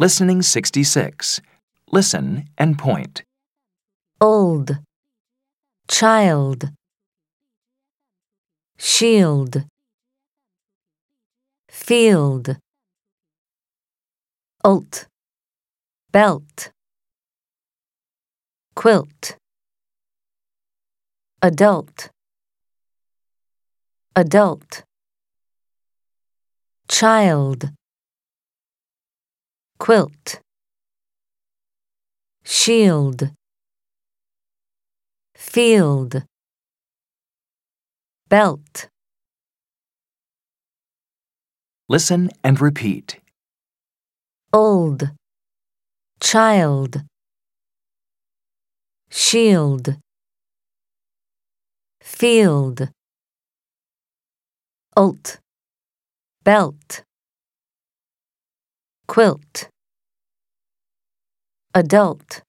Listening 66. Listen and point. old, child, shield, field, alt, belt, quilt, adult, adult, child, quilt, shield field, belt, Listen and repeat. old, child, shield, field, alt, belt, quilt, adult.